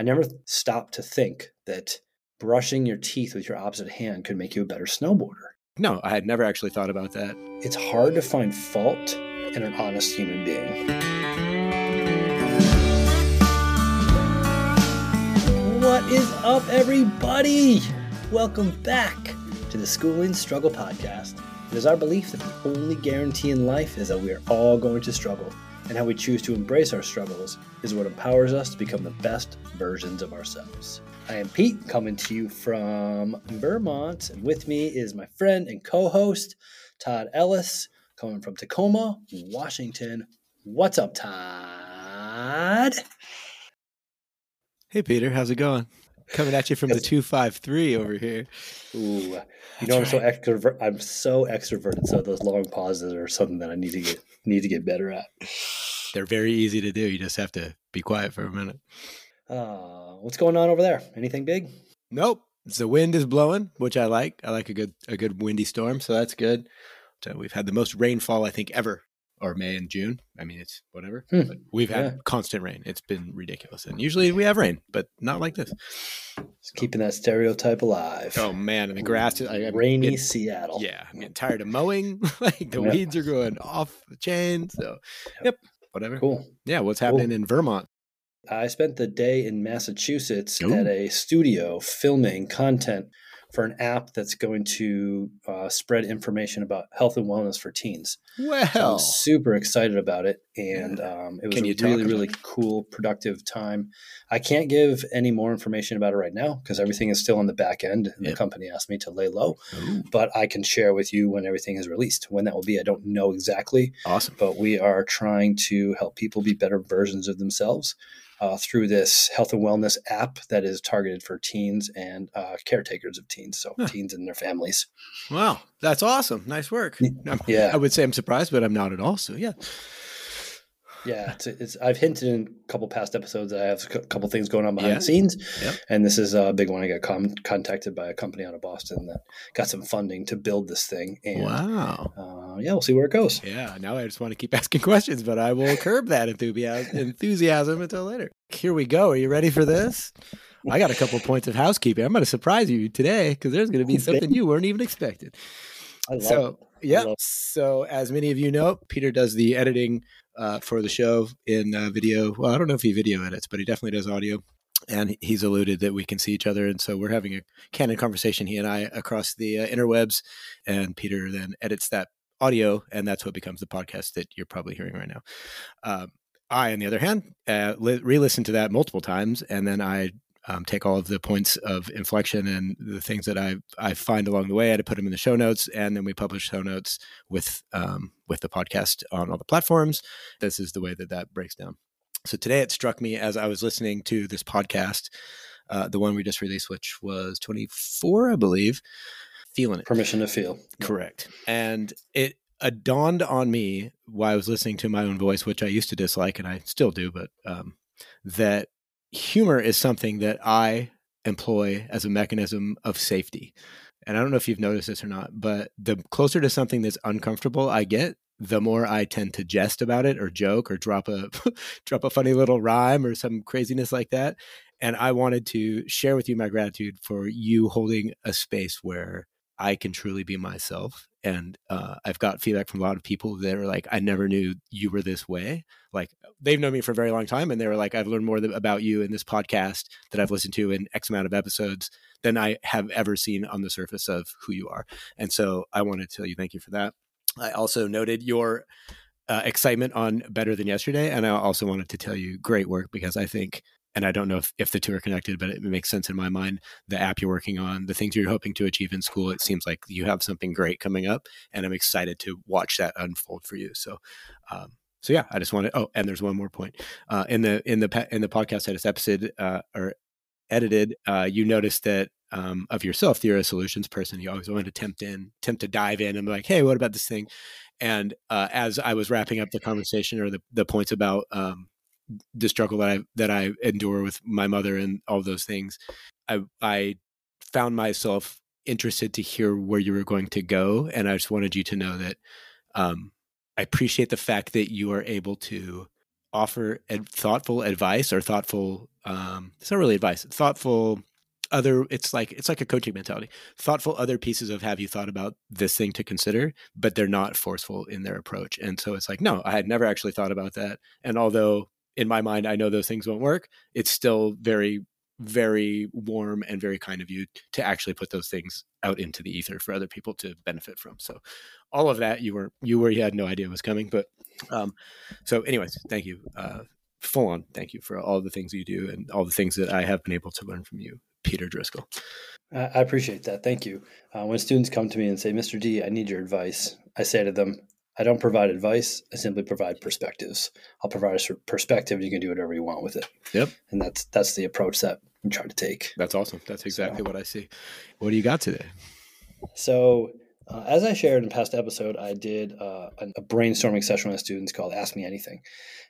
I never stopped to think that brushing your teeth with your opposite hand could make you a better snowboarder. No, I had never actually thought about that. It's hard to find fault in an honest human being. What is up, everybody? Welcome back to the Schooling Struggle Podcast. It is our belief that the only guarantee in life is that we are all going to struggle, and how we choose to embrace our struggles is what empowers us to become the best versions of ourselves. I am Pete, coming to you from Vermont, and with me is my friend and co host, Todd Ellis, coming from Tacoma, Washington. What's up, Todd? Hey, Peter, how's it going? Coming at you from the 253 over here. Ooh, you know I'm so extrovert. I'm so extroverted, so those long pauses are something that I need to get need to get better at. They're very easy to do. You just have to be quiet for a minute. Uh, what's going on over there? Anything big? Nope. The wind is blowing, which I like. I like a good a good windy storm, so that's good. So we've had the most rainfall I think ever, or May and June. I mean, it's whatever. Hmm. But we've had Yeah. constant rain. It's been ridiculous, and usually we have rain, but not like this. Just keeping that stereotype alive. Oh man, and the grass. is- I, I'm Rainy getting- Seattle. Yeah, I'm getting tired of mowing. like the Yeah. weeds are going off the chain. So, yep, whatever. Cool. Yeah, what's happening in Vermont? I spent the day in Massachusetts Ooh. at a studio filming content for an app that's going to uh, spread information about health and wellness for teens. So I'm super excited about it, and um, it was a really, really cool, productive time. I can't give any more information about it right now because everything is still on the back end, and Yep. the company asked me to lay low. Ooh, But I can share with you when everything is released. When that will be, I don't know exactly, awesome. but we are trying to help people be better versions of themselves uh, through this health and wellness app that is targeted for teens and uh, caretakers of teens, so Huh. teens and their families. Wow, that's awesome. Nice work. Yeah. I would say I'm surprised, but I'm not at all. So, yeah. Yeah, it's, it's I've hinted in a couple past episodes that I have a couple things going on behind Yeah. the scenes, Yep. and this is a big one. I got com- contacted by a company out of Boston that got some funding to build this thing, and Wow. uh, yeah, we'll see where it goes. Yeah, now I just want to keep asking questions, but I will curb that enthusiasm, enthusiasm until later. Here we go. Are you ready for this? I got a couple points of housekeeping. I'm going to surprise you today because there's going to be something you weren't even expecting. I love so it. yeah love- so as many of you know peter does the editing uh, for the show in uh, video. Well i don't know if he video edits but he definitely does audio. And he's alluded that we can see each other. And so we're having a candid conversation he and i across the uh, interwebs. And peter then edits that audio and that's what becomes the podcast that you're probably hearing right now. Um, i on the other hand uh, li- re-listen to that multiple times and then i um, take all of the points of inflection and the things that I I find along the way. I had to put them in the show notes, and then we publish show notes with um, with the podcast on all the platforms. This is the way that that breaks down. So today it struck me as I was listening to this podcast, uh, the one we just released, which was 24, I believe, feeling it. Permission to feel. Correct. And it uh, dawned on me while I was listening to my own voice, which I used to dislike and I still do, but um, that humor is something that I employ as a mechanism of safety. And I don't know if you've noticed this or not, but the closer to something that's uncomfortable I get, the more I tend to jest about it or joke or drop a drop a funny little rhyme or some craziness like that. And I wanted to share with you my gratitude for you holding a space where I can truly be myself. And uh, I've got feedback from a lot of people that are like, I never knew you were this way. Like they've known me for a very long time. And they were like, I've learned more about you in this podcast that I've listened to in X amount of episodes than I have ever seen on the surface of who you are. And so I want to tell you thank you for that. I also noted your uh, excitement on Better Than Yesterday. And I also wanted to tell you great work because I think and I don't know if, if the two are connected, but it makes sense in my mind. The app you're working on, the things you're hoping to achieve in school, it seems like you have something great coming up, and I'm excited to watch that unfold for you. So, um, so yeah, I just wanted. Oh, and there's one more point uh, in the in the in the podcast that is episode uh, or edited. Uh, you noticed that um, of yourself, you're a solutions person. You always want to tempt in, tempt to dive in, and be like, hey, what about this thing? And uh, as I was wrapping up the conversation or the the points about um, the struggle that I that I endure with my mother and all those things, I I found myself interested to hear where you were going to go, and I just wanted you to know that um, I appreciate the fact that you are able to offer ad- thoughtful advice or thoughtful um it's not really advice thoughtful other it's like it's like a coaching mentality. Thoughtful other pieces of have you thought about this thing to consider but they're not forceful in their approach. And so it's like no i had never actually thought about that. And although in my mind i know those things won't work it's still very very warm and very kind of you to actually put those things out into the ether for other people to benefit from so all of that you were you were you had no idea was coming but um so anyways thank you uh full on thank you for all the things you do and all the things that i have been able to learn from you peter driscoll I appreciate that. Thank you. Uh, when students come to me and say, Mr. D, I need your advice, I say to them, I don't provide advice. I simply provide perspectives. I'll provide a perspective, and you can do whatever you want with it. Yep. And that's that's the approach that I'm trying to take. That's awesome. That's exactly so, what I see. What do you got today? So, uh, as I shared in a past episode, I did uh, a brainstorming session with students called Ask Me Anything.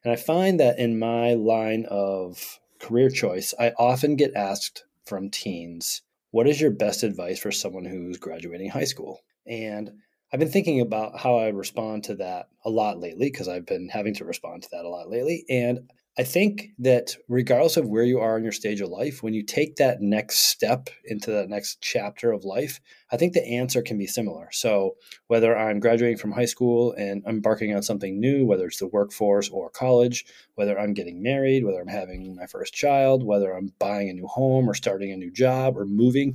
And I find that in my line of career choice, I often get asked from teens what is your best advice for someone who's graduating high school? And I've been thinking about how I respond to that a lot lately because I've been having to respond to that a lot lately. And I think that regardless of where you are in your stage of life, when you take that next step into that next chapter of life, I think the answer can be similar. So, whether I'm graduating from high school and embarking on something new, whether it's the workforce or college, whether I'm getting married, whether I'm having my first child, whether I'm buying a new home or starting a new job or moving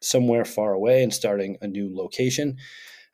somewhere far away and starting a new location,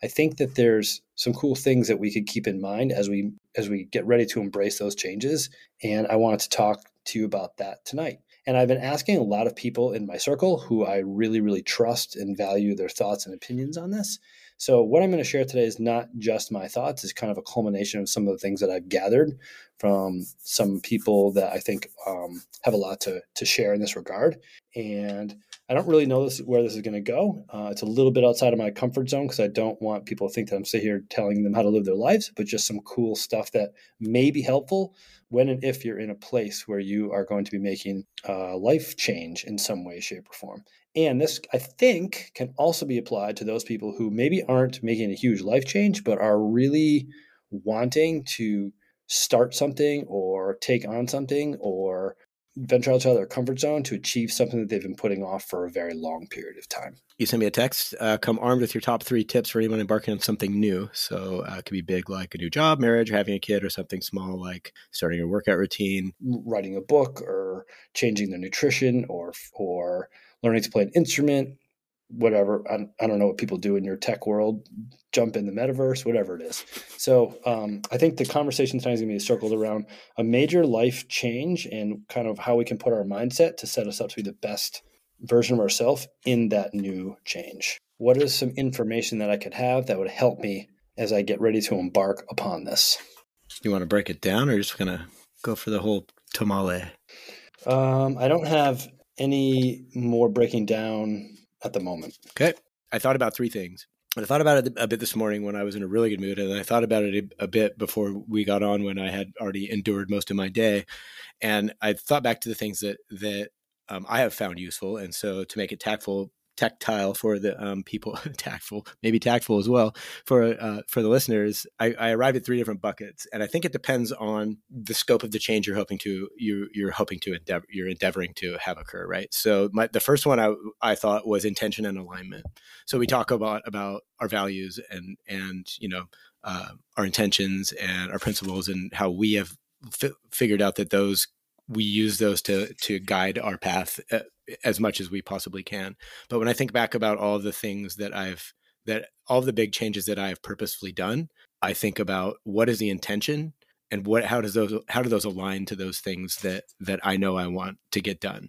I think that there's some cool things that we could keep in mind as we as we get ready to embrace those changes. And I wanted to talk to you about that tonight. And I've been asking a lot of people in my circle who I really, really trust and value their thoughts and opinions on this. So, what I'm going to share today is not just my thoughts, it's kind of a culmination of some of the things that I've gathered from some people that I think um, have a lot to, to share in this regard. And I don't really know this, where this is going to go. Uh, it's a little bit outside of my comfort zone because I don't want people to think that I'm sitting here telling them how to live their lives, but just some cool stuff that may be helpful when and if you're in a place where you are going to be making a life change in some way, shape, or form. And this, I think, can also be applied to those people who maybe aren't making a huge life change, but are really wanting to start something or take on something or venture outside their comfort zone to achieve something that they've been putting off for a very long period of time. You send me a text. Uh, come armed with your top three tips for anyone embarking on something new. So uh, it could be big, like a new job, marriage, or having a kid, or something small, like starting a workout routine, writing a book, or changing their nutrition, or or learning to play an instrument, whatever. I, I don't know what people do in your tech world, jump in the metaverse, whatever it is. So um, I think the conversation tonight is going to be circled around a major life change and kind of how we can put our mindset to set us up to be the best version of ourselves in that new change. What is some information that I could have that would help me as I get ready to embark upon this? You want to break it down or just going to go for the whole tamale? Um, I don't have any more breaking down at the moment. Okay. I thought about three things. I thought about it a bit this morning when I was in a really good mood, and I thought about it a, bit before we got on when I had already endured most of my day, and I thought back to the things that that um, I have found useful, and so to make it tactful, tactile for the um, people, tactful, maybe tactful as well for uh, for the listeners. I, I, arrived at three different buckets, and I think it depends on the scope of the change you're hoping to you you're hoping to endeavor you're endeavoring to have occur. Right. So my, the first one I I thought was intention and alignment. So we talk about about our values and and you know uh, our intentions and our principles and how we have f- figured out that those we use those to to guide our path uh, as much as we possibly can. But when I think back about all the things that I've that all the big changes that I've purposefully done, I think about what is the intention and what how does those how do those align to those things that that I know I want to get done.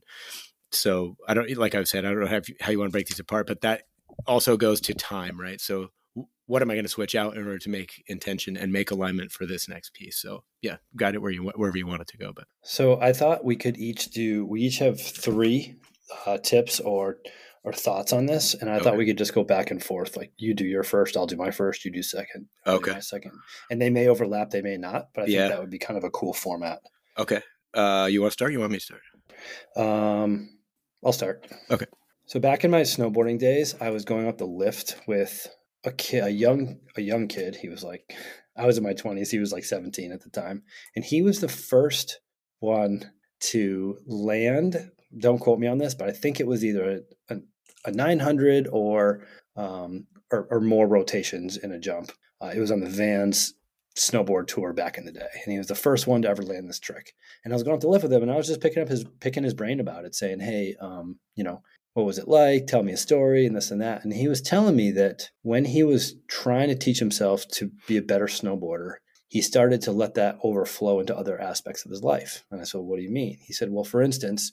So I don't like I've said I don't know how, how you want to break these apart, but that also goes to time, right? So what am I going to switch out in order to make intention and make alignment for this next piece? So yeah, guide it where you wherever you want it to go. But so I thought we could each do. We each have three uh, tips or or thoughts on this, and I okay. thought we could just go back and forth. Like you do your first, I'll do my first, you do 2nd okay. second, and they may overlap, they may not, but I think yeah. that would be kind of a cool format. Okay. Uh, you want to start? You want me to start? Um, I'll start. Okay. So back in my snowboarding days, I was going up the lift with a kid, a young, a young kid. He was like I was in my 20s. He was like 17 at the time. And he was the first one to land. Don't quote me on this, but I think it was either a, a, a 900 or, um, or, or more rotations in a jump. Uh, it was on the Vans snowboard tour back in the day, and he was the first one to ever land this trick. And I was going up to lift with him, and I was just picking up his picking his brain about it, saying, "Hey, um, you know, what was it like? Tell me a story and this and that. And he was telling me that when he was trying to teach himself to be a better snowboarder, he started to let that overflow into other aspects of his life. And I said, What do you mean? He said, Well, for instance,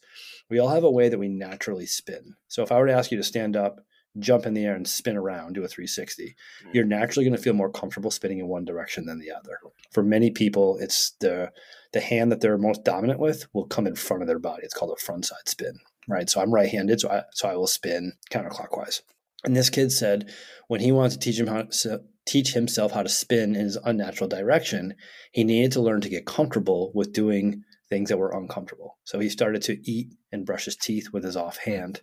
we all have a way that we naturally spin. So if I were to ask you to stand up, jump in the air, and spin around, do a 360, mm-hmm. you're naturally going to feel more comfortable spinning in one direction than the other. For many people, it's the the hand that they're most dominant with will come in front of their body. It's called a front side spin right? So I'm right-handed, so I so I will spin counterclockwise. And this kid said when he wanted to teach him how to teach himself how to spin in his unnatural direction, he needed to learn to get comfortable with doing things that were uncomfortable. So he started to eat and brush his teeth with his offhand.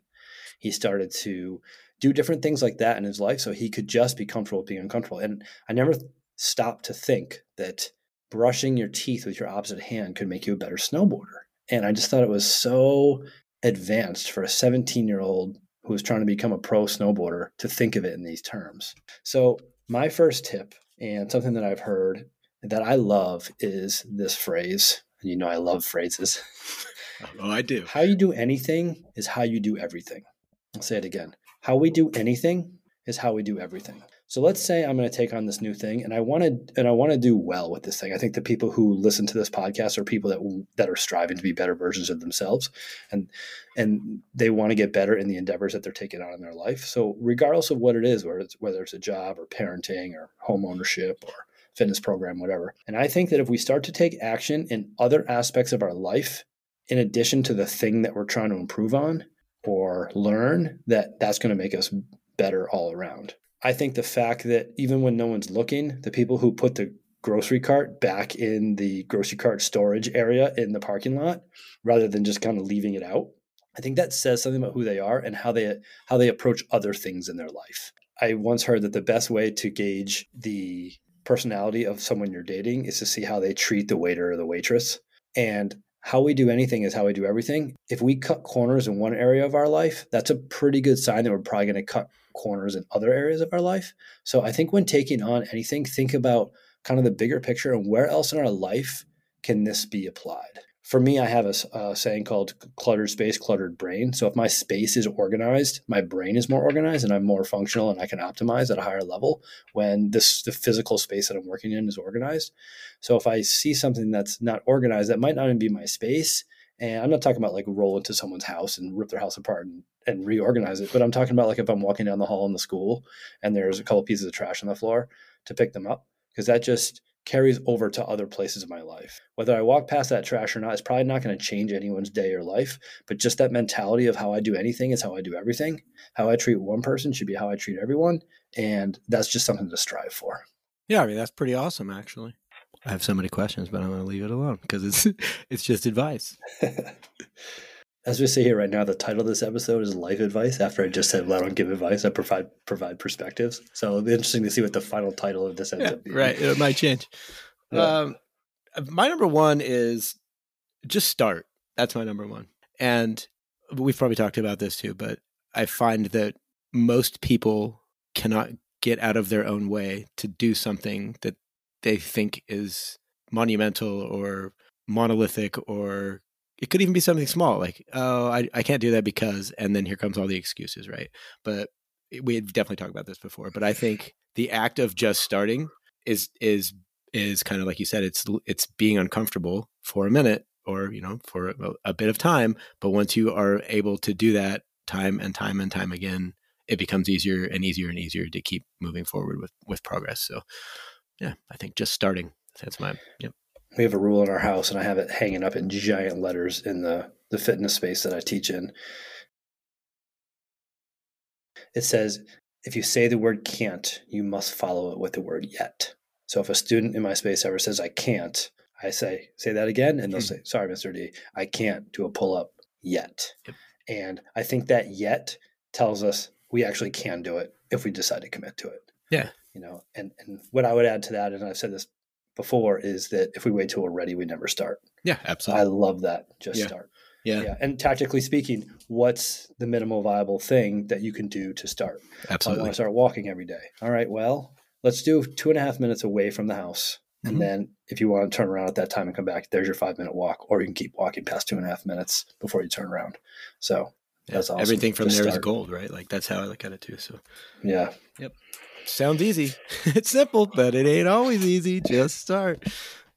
He started to do different things like that in his life so he could just be comfortable being uncomfortable. And I never stopped to think that brushing your teeth with your opposite hand could make you a better snowboarder. And I just thought it was so advanced for a 17 year old who was trying to become a pro snowboarder to think of it in these terms. So, my first tip, and something that I've heard that I love, is this phrase. And you know, I love phrases. Oh, I do. How you do anything is how you do everything. I'll say it again. How we do anything is how we do everything. So let's say I'm going to take on this new thing, and I want to and I want to do well with this thing. I think the people who listen to this podcast are people that that are striving to be better versions of themselves, and and they want to get better in the endeavors that they're taking on in their life. So regardless of what it is, whether it's whether it's a job or parenting or home ownership or fitness program, whatever. And I think that if we start to take action in other aspects of our life, in addition to the thing that we're trying to improve on or learn, that that's going to make us better all around. I think the fact that even when no one's looking, the people who put the grocery cart back in the grocery cart storage area in the parking lot rather than just kind of leaving it out. I think that says something about who they are and how they how they approach other things in their life. I once heard that the best way to gauge the personality of someone you're dating is to see how they treat the waiter or the waitress. And how we do anything is how we do everything. If we cut corners in one area of our life, that's a pretty good sign that we're probably going to cut corners in other areas of our life. So I think when taking on anything, think about kind of the bigger picture and where else in our life can this be applied for me, I have a, a, saying called cluttered space, cluttered brain. So if my space is organized, my brain is more organized and I'm more functional and I can optimize at a higher level when this the physical space that I'm working in is organized. So if I see something that's not organized, that might not even be my space. And I'm not talking about like roll into someone's house and rip their house apart and, and reorganize it, but I'm talking about like if I'm walking down the hall in the school and there's a couple pieces of trash on the floor to pick them up because that just carries over to other places of my life. Whether I walk past that trash or not, it's probably not going to change anyone's day or life. But just that mentality of how I do anything is how I do everything. How I treat one person should be how I treat everyone. And that's just something to strive for. Yeah, I mean, that's pretty awesome, actually. I have so many questions, but I'm going to leave it alone because it's it's just advice. as we say here right now, the title of this episode is "Life Advice." After I just said, "Well, I don't give advice; I provide provide perspectives." So it'll be interesting to see what the final title of this ends yeah, up being. Right, it might change. Yeah. Um, my number one is just start. That's my number one, and we've probably talked about this too. But I find that most people cannot get out of their own way to do something that they think is monumental or monolithic or it could even be something small like oh I, I can't do that because and then here comes all the excuses right? But we've definitely talked about this before but i think the act of just starting is is is kind of like you said it's it's being uncomfortable for a minute or you know for a, a bit of time but once you are able to do that time and time and time again it becomes easier and easier and easier to keep moving forward with with progress so yeah i think just starting that's my yep we have a rule in our house and I have it hanging up in giant letters in the, the fitness space that I teach in. It says, if you say the word can't, you must follow it with the word yet. So if a student in my space ever says I can't, I say, say that again, and they'll hmm. say, sorry, Mr. D, I can't do a pull up yet. Yep. And I think that yet tells us we actually can do it if we decide to commit to it. Yeah. You know, and, and what I would add to that, and I've said this before, is that if we wait till we're ready, we never start. Yeah, absolutely. I love that. Just Yeah. start. yeah, Yeah. And tactically speaking, what's the minimal viable thing that you can do to start? Absolutely. I want to start walking every day. All right. Well, let's do two and a half minutes away from the house. Mhm. And then if you want to turn around at that time and come back, there's your five minute walk, or you can keep walking past two and a half minutes before you turn around. So Yeah, That's awesome. Everything from Just there is start. gold, right? Like that's how I look at it too. So yeah. Sounds easy. it's simple, but it ain't always easy. Just start.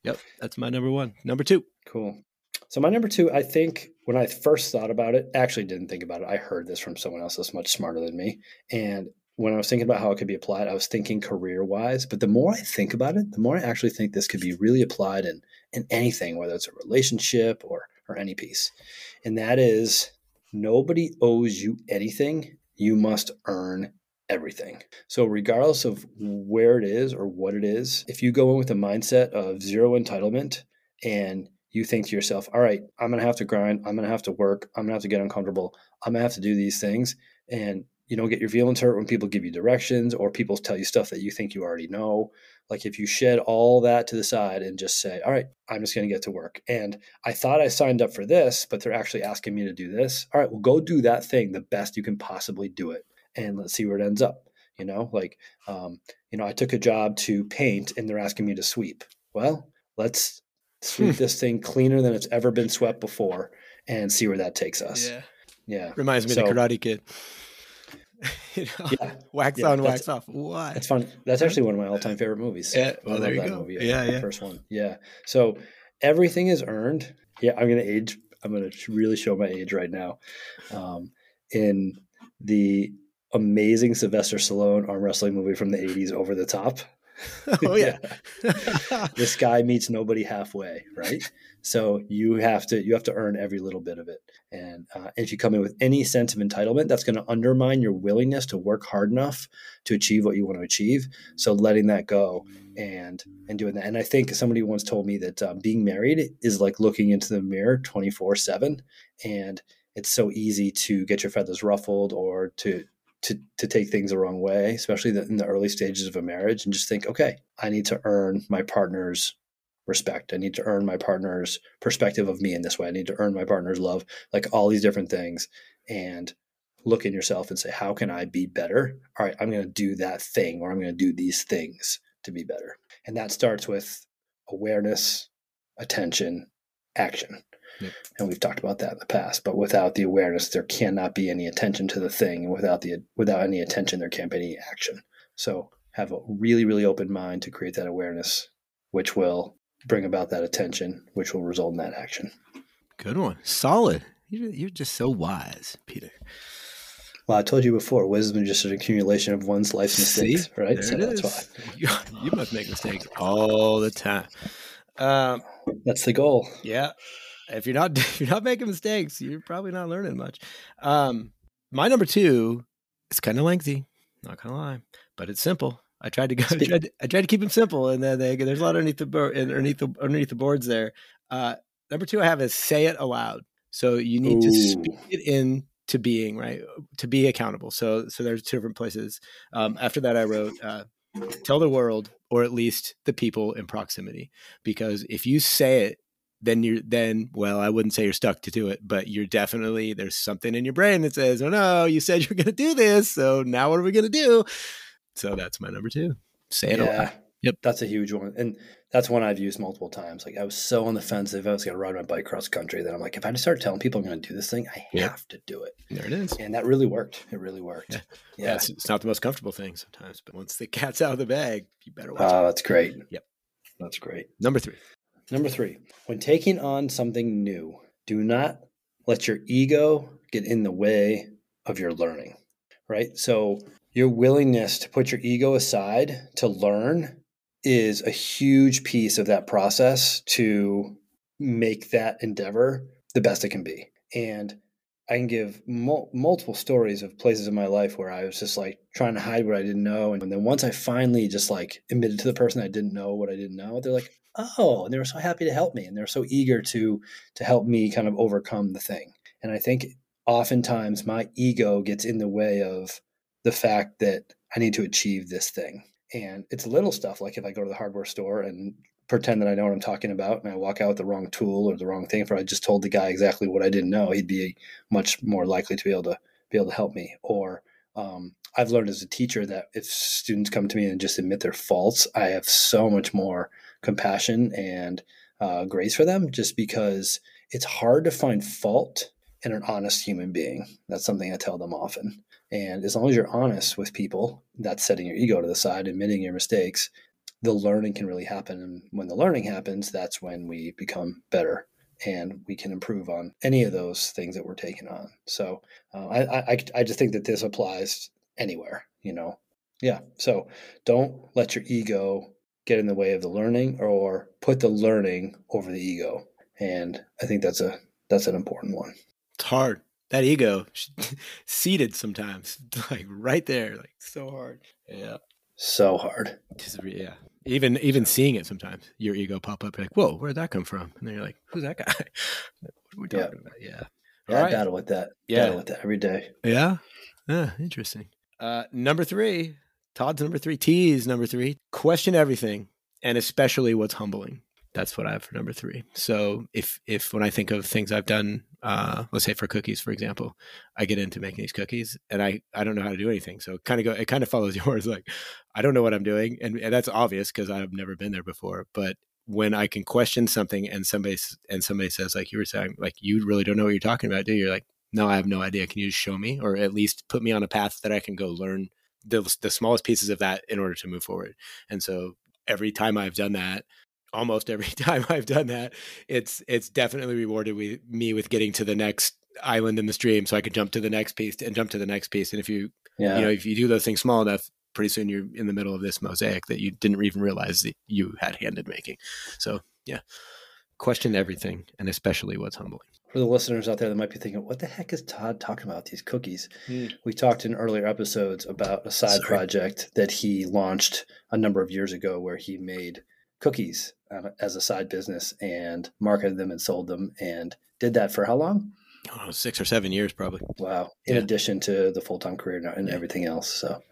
Yep, that's my number one. Number two. Cool. So my number two, I think when I first thought about it, actually didn't think about it. I heard this from someone else that's much smarter than me. And when I was thinking about how it could be applied, I was thinking career wise. But the more I think about it, the more I actually think this could be really applied in in anything, whether it's a relationship or or any piece. And that is nobody owes you anything. You must earn everything. So regardless of where it is or what it is, if you go in with a mindset of zero entitlement and you think to yourself, all right, I'm going to have to grind. I'm going to have to work. I'm going to have to get uncomfortable. I'm going to have to do these things. And you don't get your feelings hurt when people give you directions or people tell you stuff that you think you already know. Like if you shed all that to the side and just say, all right, I'm just going to get to work. And I thought I signed up for this, but they're actually asking me to do this. All right, well, go do that thing the best you can possibly do it. And let's see where it ends up. You know, like, um, you know, I took a job to paint and they're asking me to sweep. Well, let's sweep this thing cleaner than it's ever been swept before and see where that takes us. Yeah. Yeah. Reminds me So- of the Karate Kid. you know, Yeah. wax Yeah, on, wax off. Why? That's fun. That's actually one of my all-time favorite movies. Yeah, I well, love there you that go. movie. Yeah, the yeah. First one. Yeah. So everything is earned. Yeah, I'm gonna age. I'm gonna really show my age right now. Um, in the amazing Sylvester Stallone arm wrestling movie from the '80s, Over the Top. oh yeah. this guy meets nobody halfway, right? So you have to you have to earn every little bit of it. And uh, if you come in with any sense of entitlement, that's going to undermine your willingness to work hard enough to achieve what you want to achieve. So letting that go and and doing that. And I think somebody once told me that um, being married is like looking into the mirror twenty four seven, and it's so easy to get your feathers ruffled or to to to take things the wrong way, especially in the early stages of a marriage, and just think, okay, I need to earn my partner's respect. I need to earn my partner's perspective of me in this way. I need to earn my partner's love, like all these different things, and look in yourself and say, how can I be better? All right, I'm going to do that thing, or I'm going to do these things to be better, and that starts with awareness, attention, action. Yep. And we've talked about that in the past, but without the awareness, there cannot be any attention to the thing, and without the without any attention, there can't be any action. So have a really, really open mind to create that awareness, which will bring about that attention, which will result in that action. Good one. Solid. You're, you're just so wise, Peter. Well, I told you before, wisdom is just an accumulation of one's life's mistakes, See? right? There so that's is. why. You, you must make mistakes all the time. Um, That's the goal. yeah. If you're not if you're not making mistakes, you're probably not learning much. Um, my number two is kind of lengthy. Not gonna lie, but it's simple. I tried to go. I tried to, I tried to keep them simple, and then they, there's a lot underneath the board, underneath the underneath the boards there. Uh, number two, I have is say it aloud. So you need to speak it in to being right to be accountable. So so there's two different places. Um, after that, I wrote uh, tell the world or at least the people in proximity because if you say it then you're then well i wouldn't say you're stuck to do it but you're definitely there's something in your brain that says oh no you said you're going to do this so now what are we going to do so that's my number two say it Yeah. aloud Yep. That's a huge one. And that's one I've used multiple times. Like I was so on the fence if I was going to ride my bike cross country that I'm like, if I just start telling people I'm going to do this thing, I Yeah. have to do it. there it is And that really worked. It really worked. Yeah. Yeah. yeah it's, it's not the most comfortable thing sometimes but once the cat's out of the bag you better watch Oh, it that's great. Yep. That's great. number three Number three, when taking on something new, do not let your ego get in the way of your learning, right? So, your willingness to put your ego aside to learn is a huge piece of that process to make that endeavor the best it can be. And I can give mul- multiple stories of places in my life where I was just like trying to hide what I didn't know. And then once I finally just like admitted to the person I didn't know what I didn't know, they're like, oh, and they were so happy to help me. And they're so eager to, to help me kind of overcome the thing. And I think oftentimes my ego gets in the way of the fact that I need to achieve this thing. And it's little stuff like if I go to the hardware store and pretend that I know what I'm talking about and I walk out with the wrong tool or the wrong thing, if I just told the guy exactly what I didn't know, he'd be much more likely to be able to be able to help me. Or um, I've learned as a teacher that if students come to me and just admit their faults, I have so much more compassion and uh, grace for them just because it's hard to find fault in an honest human being. That's something I tell them often. And as long as you're honest with people, that's setting your ego to the side, admitting your mistakes, the learning can really happen. And when the learning happens, that's when we become better and we can improve on any of those things that we're taking on. So uh, I, I, I just think that this applies anywhere, you know? Yeah. So don't let your ego get in the way of the learning or put the learning over the ego. And I think that's a, that's an important one. It's hard. That ego seated sometimes, like right there, like so hard. Yeah. So hard. Just, yeah. Even even seeing it sometimes, your ego pop up like, whoa, where'd that come from? And then you're like, who's that guy? what are we talking yeah. about? Yeah. yeah I battle with that. Yeah. Battle with that every day. Yeah. Yeah. Interesting. Uh, number three, Todd's number three, T's number three, question everything and especially what's humbling that's what I have for number three. So if if when I think of things I've done, uh, let's say for cookies, for example, I get into making these cookies and I I don't know how to do anything. So kind of go it kind of follows yours. Like I don't know what I'm doing, and, and that's obvious because I've never been there before. But when I can question something and somebody and somebody says like you were saying like you really don't know what you're talking about, do you? You're like no, I have no idea. Can you just show me, or at least put me on a path that I can go learn the the smallest pieces of that in order to move forward? And so every time I've done that, almost every time I've done that, it's it's definitely rewarded with me with getting to the next island in the stream, so I can jump to the next piece and jump to the next piece. And if you yeah. you know if you do those things small enough, pretty soon you're in the middle of this mosaic that you didn't even realize that you had handed making. So yeah, question everything, and especially what's humbling. For the listeners out there that might be thinking, what the heck is Todd talking about these cookies? Mm. We talked in earlier episodes about a side Sorry. project that he launched a number of years ago where he made cookies uh, as a side business and marketed them and sold them and did that for how long? Oh, six or seven years, probably. Wow. In yeah. addition to the full time career and yeah. everything else. So,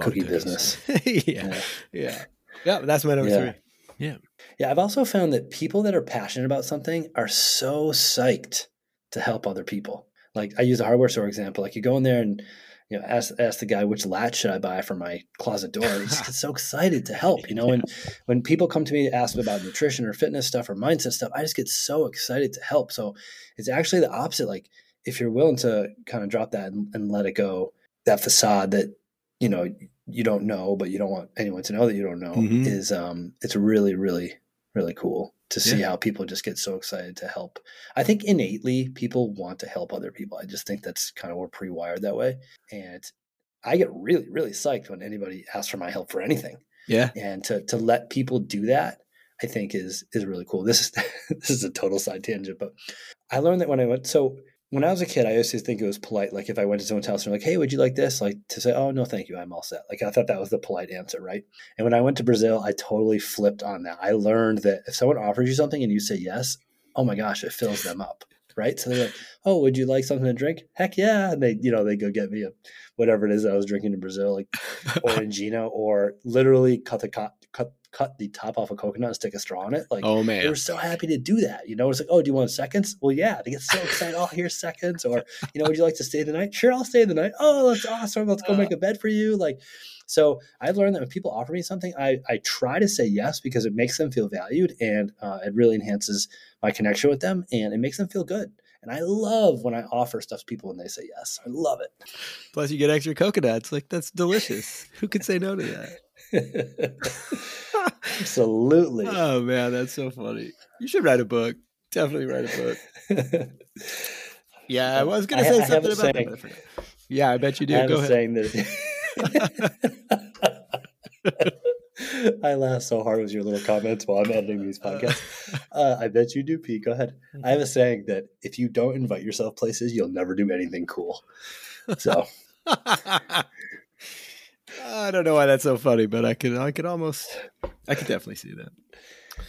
cookie business. yeah. yeah. Yeah. Yeah. That's my number yeah. three. Yeah. Yeah. I've also found that people that are passionate about something are so psyched to help other people. Like I use a hardware store example. Like you go in there and you know, ask ask the guy which latch should I buy for my closet door. He just gets so excited to help, you know. Yeah. And when people come to me to ask about nutrition or fitness stuff or mindset stuff, I just get so excited to help. So it's actually the opposite. Like if you're willing to kind of drop that and, and let it go, that facade that you know you don't know, but you don't want anyone to know that you don't know mm-hmm. is um it's really really really cool to see yeah. how people just get so excited to help. I think innately people want to help other people. I just think that's kind of we're pre-wired that way. And I get really, really psyched when anybody asks for my help for anything. Yeah. And to to let people do that, I think is is really cool. This is this is a total side tangent, but I learned that when I went so when I was a kid, I used to think it was polite. Like if I went to someone's house and like, "Hey, would you like this?" Like to say, "Oh no, thank you, I'm all set." Like I thought that was the polite answer, right? And when I went to Brazil, I totally flipped on that. I learned that if someone offers you something and you say yes, oh my gosh, it fills them up, right? So they're like, "Oh, would you like something to drink?" Heck yeah! And they, you know, they go get me a whatever it is I was drinking in Brazil, like Orangina, or literally cut the cut the top off a coconut and stick a straw in it. Like, oh man, they were so happy to do that. You know, it's like, oh, do you want seconds? Well, yeah. They get so excited. oh, here's seconds. Or, you know, would you like to stay the night? Sure, I'll stay the night. Oh, that's awesome. Let's go make a bed for you. Like, so I've learned that when people offer me something, I, I try to say yes because it makes them feel valued and uh, it really enhances my connection with them and it makes them feel good. And I love when I offer stuff to people and they say yes. I love it. Plus, you get extra coconuts. Like, that's delicious. Who could say no to that? Absolutely. Oh man, that's so funny. You should write a book. Definitely write a book. yeah, I was gonna say I, something I about saying, that. Yeah, I bet you do. I Go ahead. Saying that I laugh so hard with your little comments while I'm editing these podcasts. Uh, I bet you do, Pete. Go ahead. I have a saying that if you don't invite yourself places, you'll never do anything cool. So I don't know why that's so funny, but I could I could almost I could definitely see that.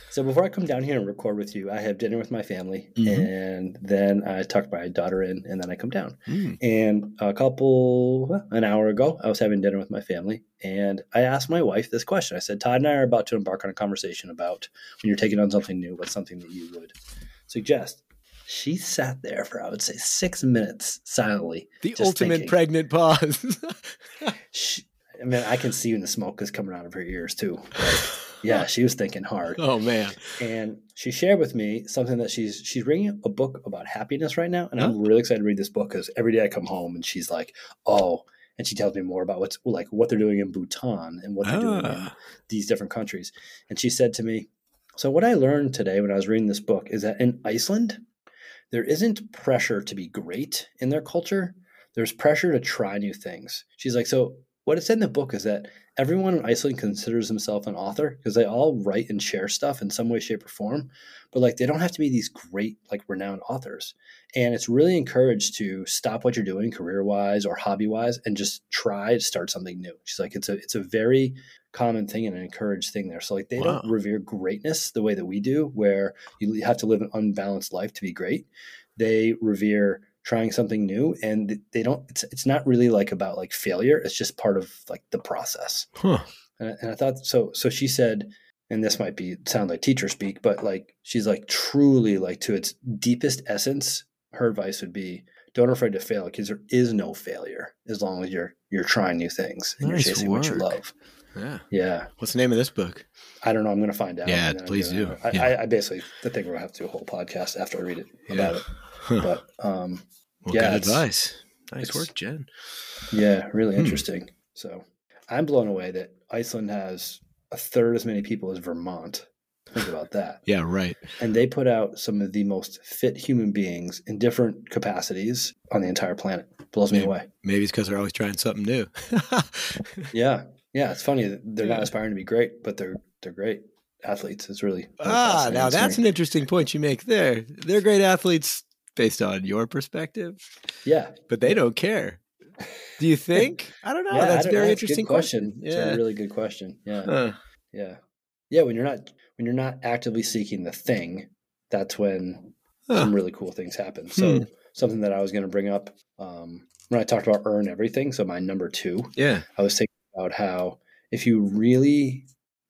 So before I come down here and record with you, I have dinner with my family, Mhm. and then I tuck my daughter in, and then I come down. Mm. And a couple, an hour ago, I was having dinner with my family, and I asked my wife this question. I said, "Todd and I are about to embark on a conversation about when you're taking on something new, what's something that you would suggest?" She sat there for I would say six minutes silently. The ultimate thinking. pregnant pause. She, I mean, I can see when the smoke is coming out of her ears too. Like, yeah, she was thinking hard. oh man. and she shared with me something that she's she's reading a book about happiness right now and i'm really excited to read this book because every day i come home and she's like oh and she tells me more about what's like what they're doing in bhutan and what they're doing in Ah. these different countries and she said to me so what i learned today when i was reading this book is that in iceland there isn't pressure to be great in their culture there's pressure to try new things she's like so what it said in the book is that everyone in Iceland considers themselves an author because they all write and share stuff in some way, shape, or form. But like they don't have to be these great, like renowned authors. And it's really encouraged to stop what you're doing career wise or hobby wise and just try to start something new. She's like, it's a it's a very common thing and an encouraged thing there. So like they Wow. don't revere greatness the way that we do, where you have to live an unbalanced life to be great. They revere trying something new and they don't it's it's not really like about like failure it's just part of like the process Huh. and, I- and i thought so so she said and this might be sound like teacher speak but like she's like truly like to its deepest essence her advice would be don't afraid to fail because there is no failure as long as you're you're trying new things and Nice you're chasing what you love Yeah. yeah What's the name of this book? i don't know i'm gonna find out Yeah, and then I'm please gonna- do. I, Yeah. I, I basically i think we're gonna have to do a whole podcast after i read it about it but um Well, yeah, good advice. Nice work, Jen. Yeah, really Hmm. interesting. So I'm blown away that Iceland has a third as many people as Vermont. Think about that. Yeah, right. And they put out some of the most fit human beings in different capacities on the entire planet. Blows me away. Maybe it's because they're always trying something new. Yeah. Yeah. It's funny they're not aspiring to be great, but they're they're great athletes. It's really, really ah, now that's an interesting point you make there. They're great athletes based on your perspective, yeah. but they don't care. Do you think? I don't know. yeah, that's a very interesting good question. It's a really good question. Yeah. Huh. Yeah. Yeah. When you're not when you're not actively seeking the thing, that's when Huh. some really cool things happen. So Hmm. something that I was going to bring up um, when I talked about earn everything. So my number two, Yeah. I was thinking about how if you really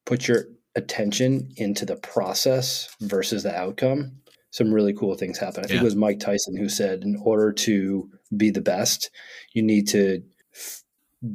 put your attention into the process versus the outcome, some really cool things happen. I think Yeah. it was Mike Tyson who said, in order to be the best, you need to f-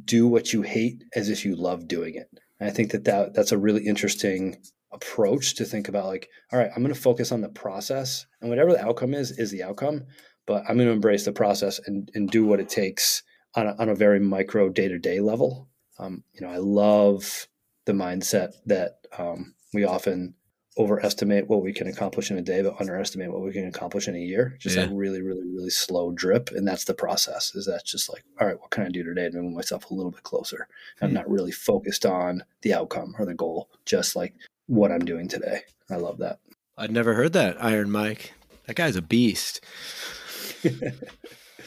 do what you hate as if you love doing it. And I think that, that that's a really interesting approach to think about like, all right, I'm going to focus on the process and whatever the outcome is, is the outcome, but I'm going to embrace the process and, and do what it takes on a, on a very micro day to day level. Um, you know, I love the mindset that um, we often overestimate what we can accomplish in a day, but underestimate what we can accomplish in a year. Just Yeah. that really, really, really slow drip. And that's the process is that just like, all right, what can I do today to move myself a little bit closer? I'm Hmm. not really focused on the outcome or the goal, just like what I'm doing today. I love that. I'd never heard that, Iron Mike. That guy's a beast.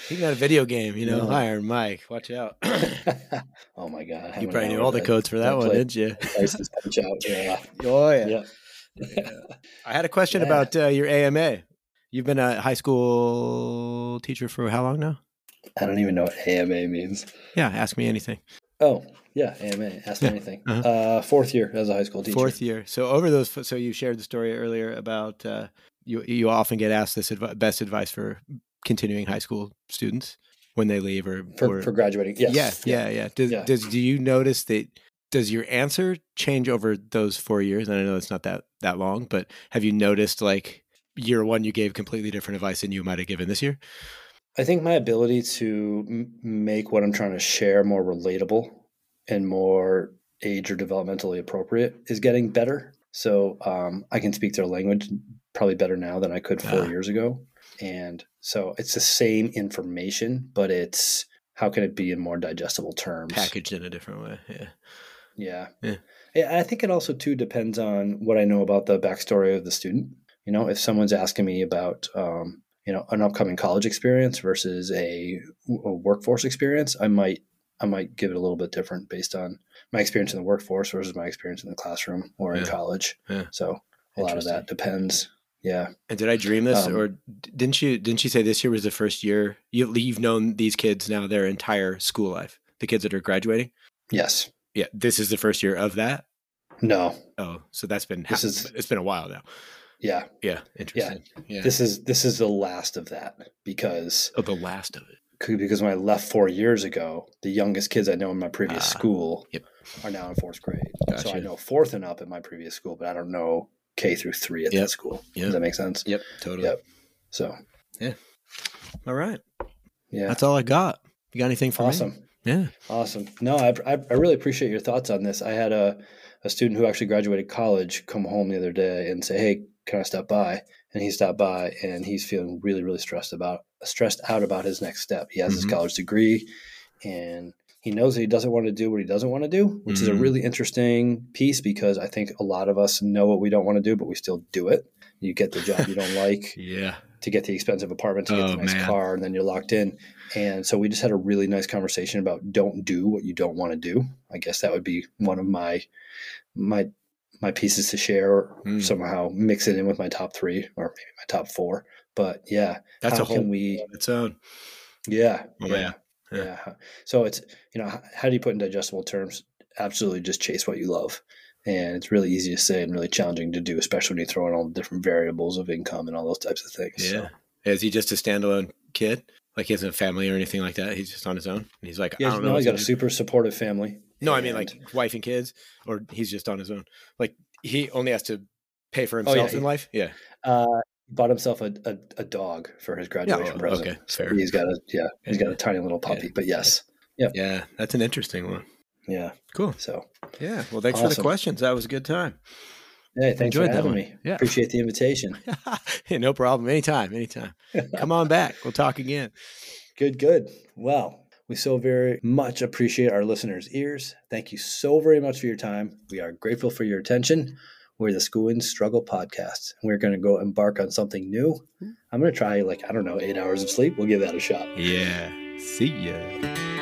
He got a video game, you know, No. Iron Mike. Watch out. oh my God. You probably knew all the codes for that one, didn't you? Punch Out. Yeah. Oh, Yeah. I had a question Yeah. about uh, your AMA. You've been a high school teacher for how long now? I don't even know what AMA means. Yeah, ask me anything. Oh, yeah, AMA. Ask me Yeah, anything. uh-huh. Uh, fourth year as a high school teacher. Fourth year. So over those, so you shared the story earlier about uh, you. You often get asked this advi- best advice for continuing high school students when they leave or, for, or for graduating. Yes. yeah, yeah, yeah. Does, Yeah. does do you notice that? Does your answer change over those four years? And I know it's not that that long, but have you noticed like year one you gave completely different advice than you might have given this year? I think my ability to m- make what I'm trying to share more relatable and more age or developmentally appropriate is getting better. So um, I can speak their language probably better now than I could four Ah. years ago. And so it's the same information, but it's how can it be in more digestible terms? Packaged in a different way. Yeah. Yeah. Yeah. Yeah, I think it also too depends on what I know about the backstory of the student. You know, if someone's asking me about, um, you know, an upcoming college experience versus a, a workforce experience, I might I might give it a little bit different based on my experience in the workforce versus my experience in the classroom or in college. Yeah. So a lot of that depends. Yeah. And did I dream this, Um, or didn't you? Didn't you say this year was the first year you, you've known these kids now their entire school life? The kids that are graduating. Yes. Yeah, this is the first year of that. No. Oh, so that's been This is- it's been a while now. Yeah. Yeah, interesting. Yeah, This is this is the last of that because oh, the last of it. because when I left four years ago, the youngest kids I know in my previous Ah, school yep. are now in fourth grade. So I know fourth and up at my previous school, but I don't know K through three at Yep. that school. Yep. Does that make sense? Yep, totally. Yep. So yeah. All right, yeah, that's all I got. You got anything for me? awesome. Yeah. Awesome. No, I, I, I really appreciate your thoughts on this. I had a, a student who actually graduated college come home the other day and say, Hey, can I stop by? And he stopped by and he's feeling really, really stressed about stressed out about his next step. He has his Mhm. college degree and he knows that he doesn't want to do what he doesn't want to do, which is a Mhm. really interesting piece because I think a lot of us know what we don't want to do, but we still do it. You get the job you don't like Yeah. to get the expensive apartment, to get Oh, the nice man. car, and then you're locked in. And so we just had a really nice conversation about don't do what you don't want to do. I guess that would be one of my my my pieces to share or Mm. somehow mix it in with my top three or maybe my top four. But yeah, That's how a whole can we its own. yeah, Oh, yeah, yeah. yeah. So it's you know how do you put in digestible terms? Absolutely, just chase what you love, and it's really easy to say and really challenging to do, especially when you throw in all the different variables of income and all those types of things. So, Yeah. Is he just a standalone kid? Like he hasn't a family or anything like that? He's just on his own? And he's like, yeah, I don't no, know. he's got a do. super supportive family. No, I mean like wife and kids, or he's just on his own. Like he only has to pay for Oh, yeah, himself he- in life. Yeah. Uh, bought himself a, a, a dog for his graduation well, present. okay, fair. He's got a yeah, he's got a tiny little puppy. Yeah. But yes, Yeah. yeah, That's an interesting one. yeah. Cool. So Yeah. Well, thanks for the questions. That was a good time. Hey, thanks for Enjoyed that having me. Yeah. Appreciate the invitation. hey, no problem. Anytime. Anytime. Come on back. We'll talk again. Good, good. Well, we so very much appreciate our listeners' ears. Thank you so very much for your time. We are grateful for your attention. We're the School and Struggle podcast. We're going to go embark on something new. Hmm. I'm going to try, like, I don't know, eight hours of sleep. We'll give that a shot. Yeah. See ya.